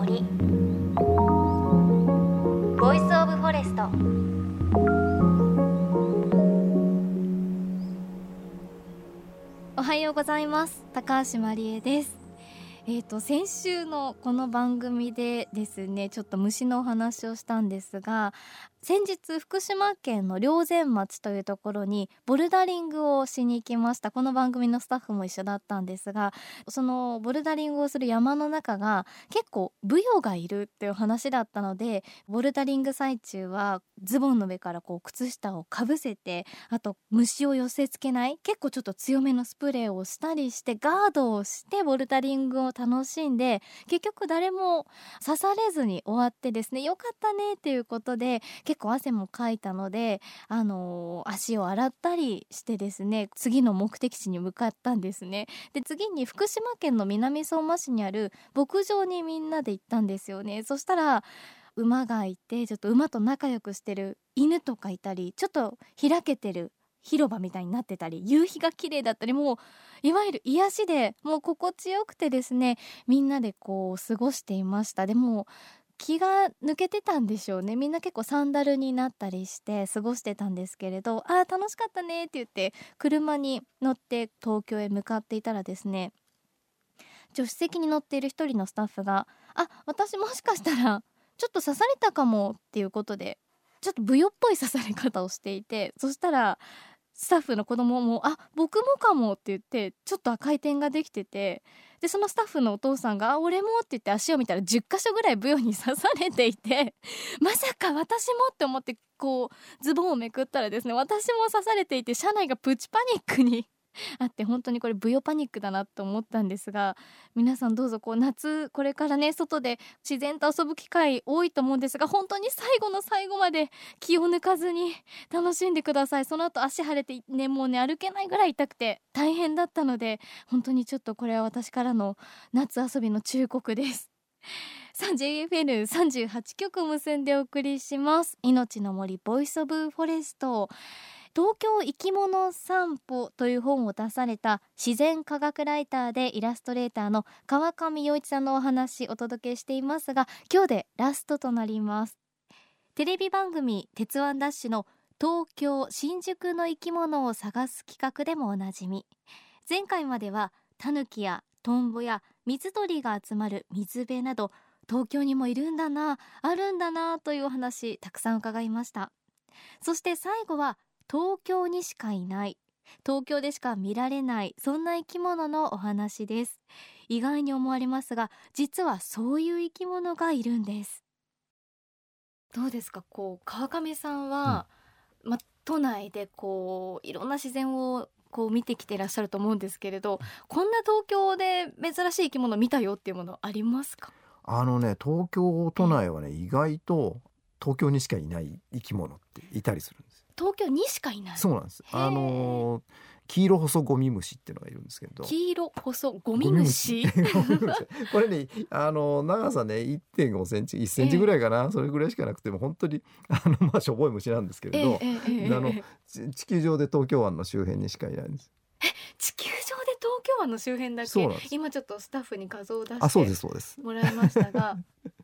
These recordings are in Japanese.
森。 Voice of Forest おはようございます。高橋真理恵です。えーと先週のこの番組でですねちょっと虫のお話をしたんですが先日福島県の霊山町というところにボルダリングをしに行きました。この番組のスタッフも一緒だったんですがそのボルダリングをする山の中が結構ブヨがいるっていう話だったのでボルダリング最中はズボンの上からこう靴下をかぶせてあと虫を寄せ付けない結構ちょっと強めのスプレーをしたりしてガードをしてボルダリングを楽しんで結局誰も刺されずに終わってですねよかったねっていうことで結構汗もかいたので、あのー、足を洗ったりしてですね次の目的地に向かったんですね。で次に福島県の南相馬市にある牧場にみんなで行ったんですよね。そしたら馬がいてちょっと馬と仲良くしてる犬とかいたりちょっと開けてる広場みたいになってたり夕日が綺麗だったりもういわゆる癒しでもう心地よくてですねみんなでこう過ごしていました。でも気が抜けてたんでしょうね。みんな結構サンダルになったりして過ごしてたんですけれどあー楽しかったねって言って車に乗って東京へ向かっていたらですね助手席に乗っている一人のスタッフが「あ私もしかしたらちょっと刺されたかも」っていうことでちょっとブヨっぽい刺され方をしていてそしたらスタッフの子供も「あ僕もかも」って言ってちょっと赤い点ができててでそのスタッフのお父さんが「あ俺も」って言って足を見たら10箇所ぐらいブヨに刺されていて まさか私もって思ってこうズボンをめくったらですね私も刺されていて車内がプチパニックに あって本当にこれブヨパニックだなと思ったんですが皆さんどうぞこう夏これからね外で自然と遊ぶ機会多いと思うんですが本当に最後の最後まで気を抜かずに楽しんでください。その後足腫れてねもうね歩けないぐらい痛くて大変だったので本当にちょっとこれは私からの夏遊びの忠告です。JFN38 曲結んでお送りします。命の森 Voice of Forest。東京生き物散歩という本を出された自然科学ライターでイラストレーターの川上洋一さんのお話お届けしていますが今日でラストとなります。テレビ番組鉄腕ダッシュの東京新宿の生き物を探す企画でもおなじみ。前回まではタヌキやトンボや水鳥が集まる水辺など東京にもいるんだなあるんだなというお話たくさん伺いました。そして最後は東京にしかいない。東京でしか見られない。そんな生き物のお話です。意外に思われますが実はそういう生き物がいるんです。どうですか？こう川上さんは、うん、ま都内でこういろんな自然をこう見てきていらっしゃると思うんですけれどこんな東京で珍しい生き物見たよっていうものありますか？あのね東京都内はね意外と東京にしかいない生き物っていたりするんです東京にしかいない。そうなんです。あの黄色細ゴミ虫っていうのがいるんですけど。黄色細ゴミ虫 これねあの長さね1.5センチ1センチぐらいかな、えー、それぐらいしかなくても本当に あのまあしょぼい虫なんですけれど、えー、あの地球上で東京湾の周辺にしかいないんです。地球上で東京湾の周辺だけ？今ちょっとスタッフに画像を出してもらいましたが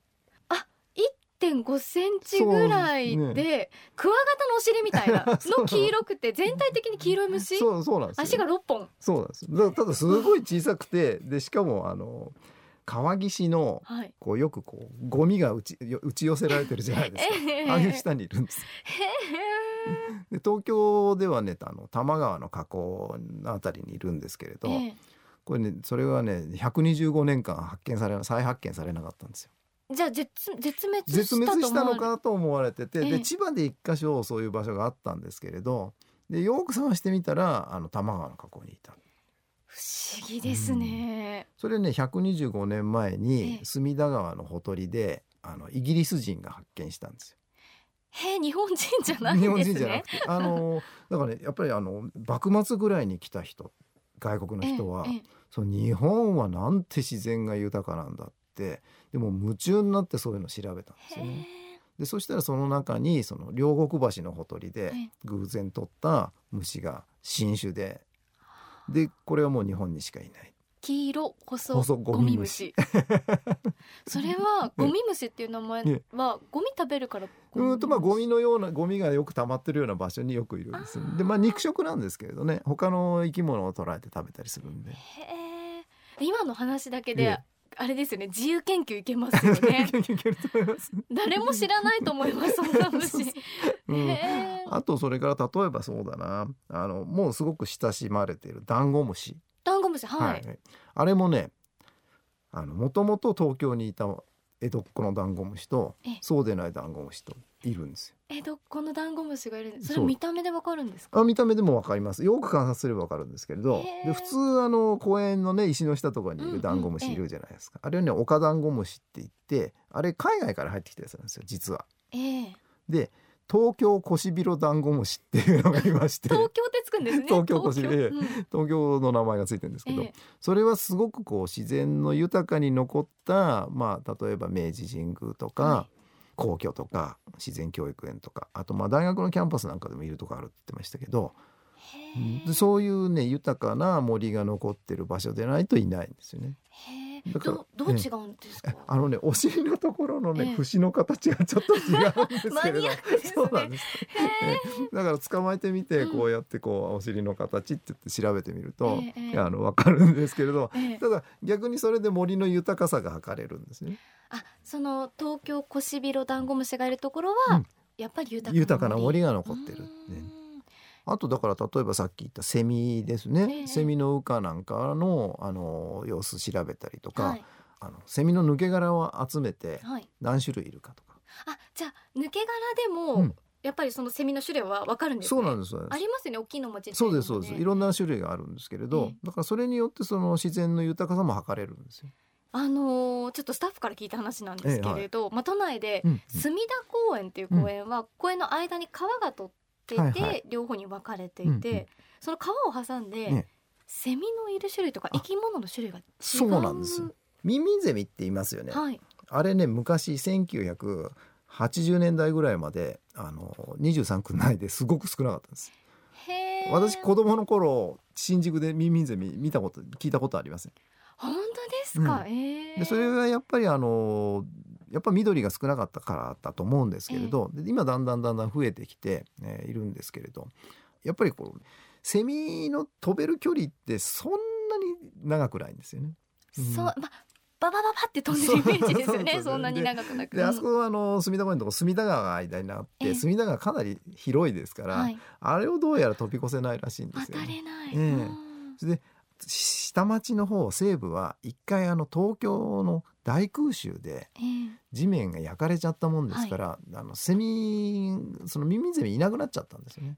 1.5センチぐらいで、ね、クワガタのお尻みたいな の。黄色くて全体的に黄色い虫。そうそうなんです足が6本。そうなんですただすごい小さくて でしかもあの川岸の、はい、こうよくこうゴミが打ち打ち寄せられてるじゃないですか、ああいう下にいるんです。で東京ではねあの多摩川の河口のあたりにいるんですけれど、これねそれはね125年間発見され再発見されなかったんですよ。じゃあ絶絶滅絶滅したのかと思われてて、ええ、で千葉で一箇所そういう場所があったんですけれどでよく探してみたらあの多摩川の河口にいた。不思議ですね、うん、それね125年前に隅田川のほとりであのイギリス人が発見したんですよ。へ日本人じゃない、ね、日本人じゃなくて。あのだからねやっぱりあの幕末ぐらいに来た人外国の人は、その日本はなんて自然が豊かなんだってでも夢中になってそういうのを調べたんですよね。でそしたらその中にその両国橋のほとりで偶然取った虫が新種ででこれはもう日本にしかいない。黄色細ゴミ虫。それは ゴミ虫っていう名前はゴミ食べるからうんとまあゴミのようなゴミがよく溜まってるような場所によくいるんですでまあ肉食なんですけれどね。他の生き物を捉えて食べたりするんで。今の話だけであれですよね。自由研究いけますよね。誰も知らないと思いますそんな虫、うん、あとそれから例えばそうだな。あのもうすごく親しまれているダンゴムシ。ダンゴムシはい、はい、あれもねあのもともと東京にいた江戸っ子のダンゴムシとそうでないダンゴムシといるんですよ。江戸っ子のダンゴムシがいるそれ見た目でわかるんですか？あ見た目でもわかります。よく観察すればわかるんですけれどで普通あの公園のね石の下とかにいるダンゴムシいるじゃないですか、うんうん、あれはねオカダンゴムシって言ってあれ海外から入ってきたやつなんですよ実は。えー、で東京コシビロダンゴムシっていうのがいまして。東京ってつくんですね。東京コシビロ、うん、東京の名前がついてるんですけど、え。それはすごくこう自然の豊かに残ったまあ例えば明治神宮とか、はい、皇居とか自然教育園とかあとまあ大学のキャンパスなんかでもいるとこあるって言ってましたけどそういうね豊かな森が残ってる場所でないといないんですよね。どどう違うんですか、あのねお尻のところのね、節の形がちょっと違うんですけれど、そうなんです、だから捕まえてみてこうやってこうお尻の形って言って調べてみると、あのわかるんですけれど、ただ逆にそれで森の豊かさが測れるんですね。あその東京コシビロダンゴムシがいるところは、やっぱり豊かな豊かな森が残ってる、ね。あとだから例えばさっき言ったセミですね、えー、セミの羽化なんかのあの様子調べたりとか、はい、あのセミの抜け殻を集めて何種類いるかとか。はい、あじゃあ抜け殻でも、うん。やっぱりそのセミの種類はわかるんです、ね、そうなんですありますね大きいのもちね、そうですそうです。いろんな種類があるんですけれど、だからそれによってその自然の豊かさも測れるんですよ。あのー、ちょっとスタッフから聞いた話なんですけれど、ええはい、まあ、都内で隅田公園っていう公園は、うん、公園の間に川が通っていて、はいはい、両方に分かれていて、うんうん、その川を挟んで、ね、セミのいる種類とか生き物の種類が違う。そうなんです。ミミゼミって言いますよね、はい、あれね昔1980年代ぐらいまであの23区内ですごく少なかったんです。私子供の頃新宿でミミゼミ見たこと聞いたことありません？本当ですか、うん、でそれはやっぱりあのやっぱ緑が少なかったからだと思うんですけれど、えー、今だんだんだんだん増えてきて、えー、いるんですけれどやっぱりこうセミの飛べる距離ってそんなに長くないんですよね。うん、そうまババババって飛んでるイメージですよね。そんなに長くなく。であそこはあの隅田公園のとこ隅田川が間になって、隅田川かなり広いですから、はい、あれをどうやら飛び越せないらしいんですよ、ね、渡れない、えー、で下町の方西部は一回あの東京の大空襲で地面が焼かれちゃったもんですから、はい、あのセミそのミミゼミいなくなっちゃったんですよね。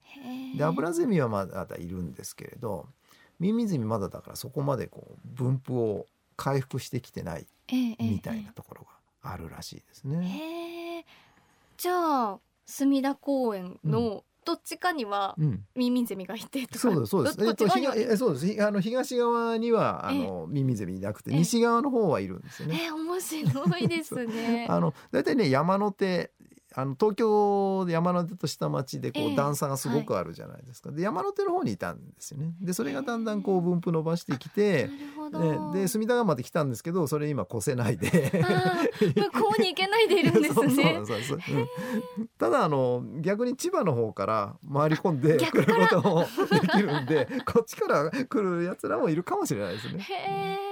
でアブラゼミはまだいるんですけれどミミゼミまだだからそこまでこう分布を回復してきてないみたいなところがあるらしいですね。じゃあ隅田公園のどっちかにはミミゼミがいてとか、そうですそうです。えっとえそうです。あの東側にはあのミミゼミいなくて西側の方はいるんですよね。え面白いですね。あのだいたいね山手あの東京山手と下町でこう段差がすごくあるじゃないですか、えーはい、で山手の方にいたんですよね。でそれがだんだんこう分布伸ばしてきて、ね、で隅田川まで来たんですけどそれ今越せないで。向こうに行けないでいるんですね。ただあの逆に千葉の方から回り込んでくることもできるんでこっちから来るやつらもいるかもしれないですね。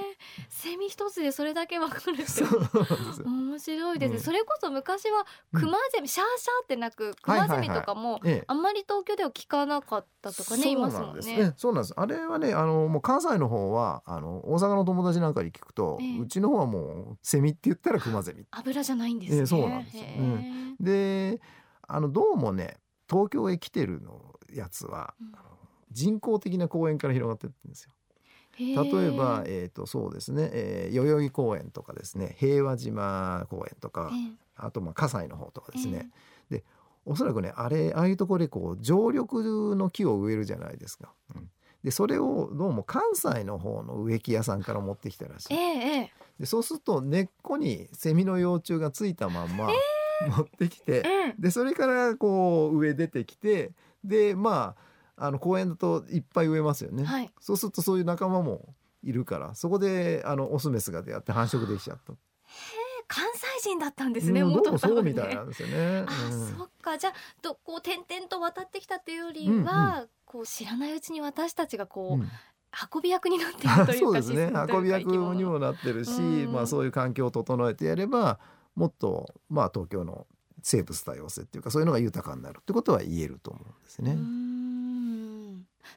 セミ一つでそれだけわかるって。面白いですね、うん、それこそ昔はクマゼミ、うん、シャーシャーってなくクマゼミとかも、あんまり東京では聞かなかったとかね、いますもんね。そうなんです。あれはねあのもう関西の方はあの大阪の友達なんかに聞くと、えうちの方はもうセミって言ったらクマゼミ油じゃないんですね、えそうなんです。よ、うん、であのどうもね東京へ来てるのやつは、人工的な公園から広がってるんですよ。例えば、えーと、そうですね、えー、代々木公園とかですね。平和島公園とか、あとまあ葛西の方とかですね、でおそらくねあれああいうところでこう常緑の木を植えるじゃないですか。うん。でそれをどうも関西の方の植木屋さんから持ってきたらしい。えー、でそうすると根っこにセミの幼虫がついたまんま持ってきて、えー、でそれからこう上出てきてでまああの公園だといっぱい植えますよね、はい、そうするとそういう仲間もいるからそこであのオスメスが出会って繁殖できちゃった。関西人だったんですね、うん、元そうみたいなんですよね。あ、うん、そっか。じゃあとこう点々と渡ってきたっていうよりは、うんうん、こう知らないうちに私たちがこう、うん。運び役になっているという そうですね。運び役にもなってるし、まあそういう環境を整えてやればもっとまあ東京の生物多様性っていうかそういうのが豊かになるってことは言えると思うんですね。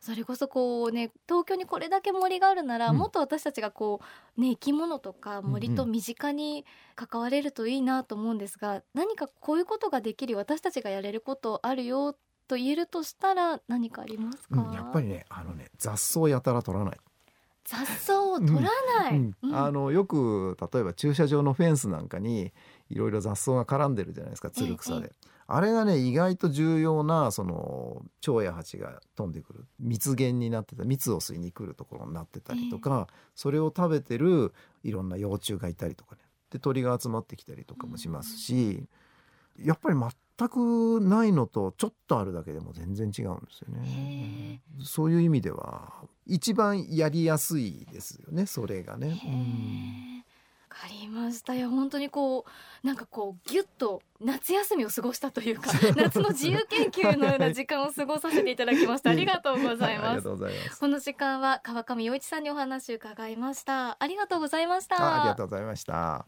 それこそこうね東京にこれだけ森があるなら、うん、もっと私たちがこうね生き物とか森と身近に関われるといいなと思うんですが、うんうん、何かこういうことができる私たちがやれることあるよと言えるとしたら何かありますか、うん、やっぱりねあのね雑草やたら取らない。雑草を取らない、あのよく例えば駐車場のフェンスなんかにいろいろ雑草が絡んでるじゃないですかつる草で、あれがね意外と重要なその蝶や蜂が飛んでくる。蜜源になってた蜜を吸いに来るところになってたりとか、それを食べてるいろんな幼虫がいたりとかね。で鳥が集まってきたりとかもしますし、やっぱり全くないのとちょっとあるだけでも全然違うんですよね。そういう意味では一番やりやすいですよねそれがね。わかりました。いや本当にこうなんかこうギュッと夏休みを過ごしたというか夏の自由研究のような時間を過ごさせていただきました。ありがとうございます。この時間は川上洋一さんにお話伺いました。ありがとうございましたありがとうございました。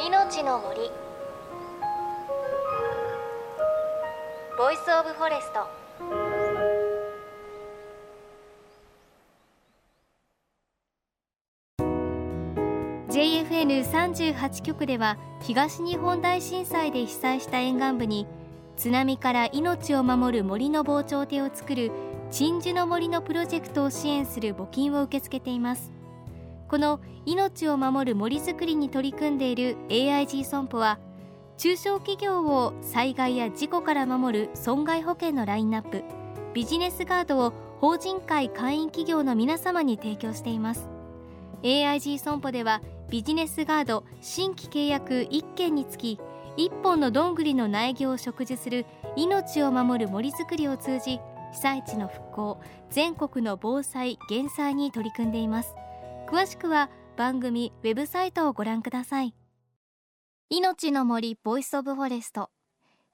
命の森。 Voice of Forest JFN38 局では東日本大震災で被災した沿岸部に津波から命を守る森の防潮堤を作る鎮守の森のプロジェクトを支援する募金を受け付けています。この命を守る森づくりに取り組んでいる AIG 損保は中小企業を災害や事故から守る損害保険のラインナップビジネスガードを法人会会員企業の皆様に提供しています。AIG 損保ではビジネスガード新規契約1件につき1本のどんぐりの苗木を植樹する命を守る森づくりを通じ被災地の復興全国の防災減災に取り組んでいます。詳しくは番組ウェブサイトをご覧ください。命の森 Voice of Forest。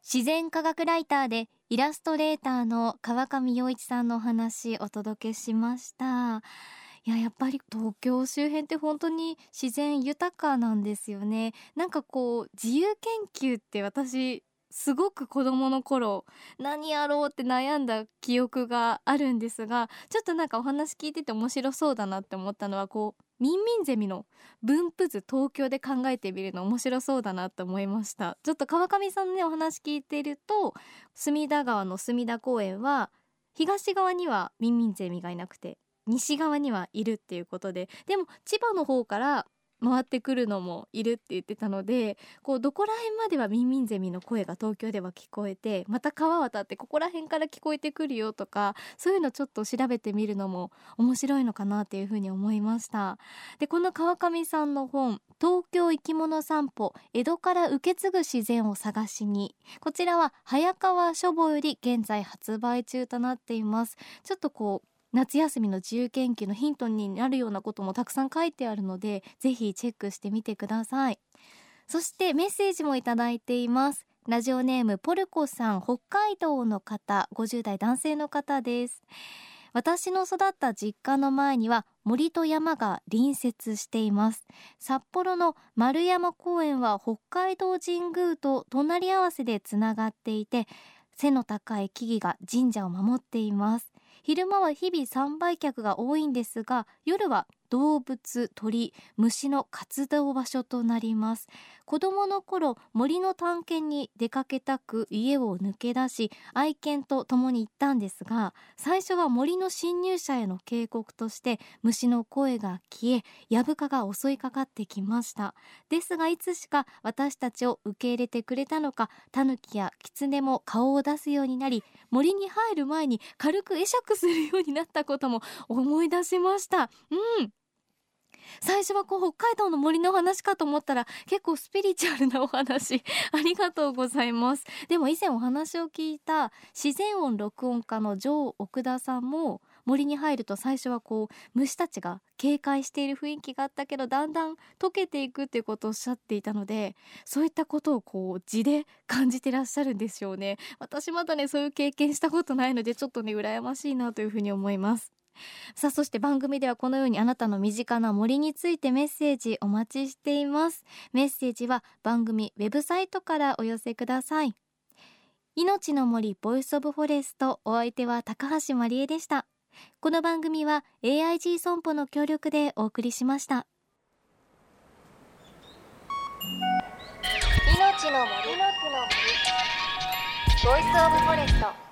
自然科学ライターでイラストレーターの川上洋一さんのお話お届けしました。いややっぱり東京周辺って本当に自然豊かなんですよね。なんかこう自由研究って私すごく子供の頃何やろうって悩んだ記憶があるんですがちょっとなんかお話聞いてて面白そうだなって思ったのはこうミンミンゼミの分布図東京で考えてみるの面白そうだなと思いました。ちょっと川上さんのねお話聞いてると隅田川の隅田公園は東側にはミンミンゼミがいなくて西側にはいるっていうことででも千葉の方から回ってくるのもいるって言ってたのでこうどこら辺まではミンミンゼミの声が東京では聞こえてまた川渡ってここら辺から聞こえてくるよとかそういうのちょっと調べてみるのも面白いのかなっていうふうに思いました。でこの川上さんの本東京生き物散歩江戸から受け継ぐ自然を探しにこちらは早川書房より現在発売中となっています。ちょっとこう夏休みの自由研究のヒントになるようなこともたくさん書いてあるのでぜひチェックしてみてください。そしてメッセージもいただいています。ラジオネームポルコさん北海道の方50代男性の方です。私の育った実家の前には森と山が隣接しています。札幌の丸山公園は北海道神宮と隣り合わせでつながっていて背の高い木々が神社を守っています。昼間は日々参拝客が多いんですが夜は動物鳥虫の活動場所となります。子供の頃森の探検に出かけたく家を抜け出し愛犬と共に行ったんですが最初は森の侵入者への警告として虫の声が消えヤブカが襲いかかってきました。ですがいつしか私たちを受け入れてくれたのかタヌキやキツネも顔を出すようになり森に入る前に軽く会釈するようになったことも思い出しました。うん。最初はこう北海道の森の話かと思ったら結構スピリチュアルなお話。ありがとうございます。でも以前お話を聞いた自然音録音家のジョー奥田さんも森に入ると最初はこう虫たちが警戒している雰囲気があったけどだんだん溶けていくっていうことをおっしゃっていたのでそういったことをこう字で感じてらっしゃるんですよね。私まだねそういう経験したことないのでちょっとね羨ましいなというふうに思います。さあそして番組ではこのようにあなたの身近な森についてメッセージお待ちしています。メッセージは番組ウェブサイトからお寄せください。命の森 Voice of Forest お相手は高橋真理恵でした。この番組は AIG 損保の協力でお送りしました。命の森。の森。 Voice of Forest。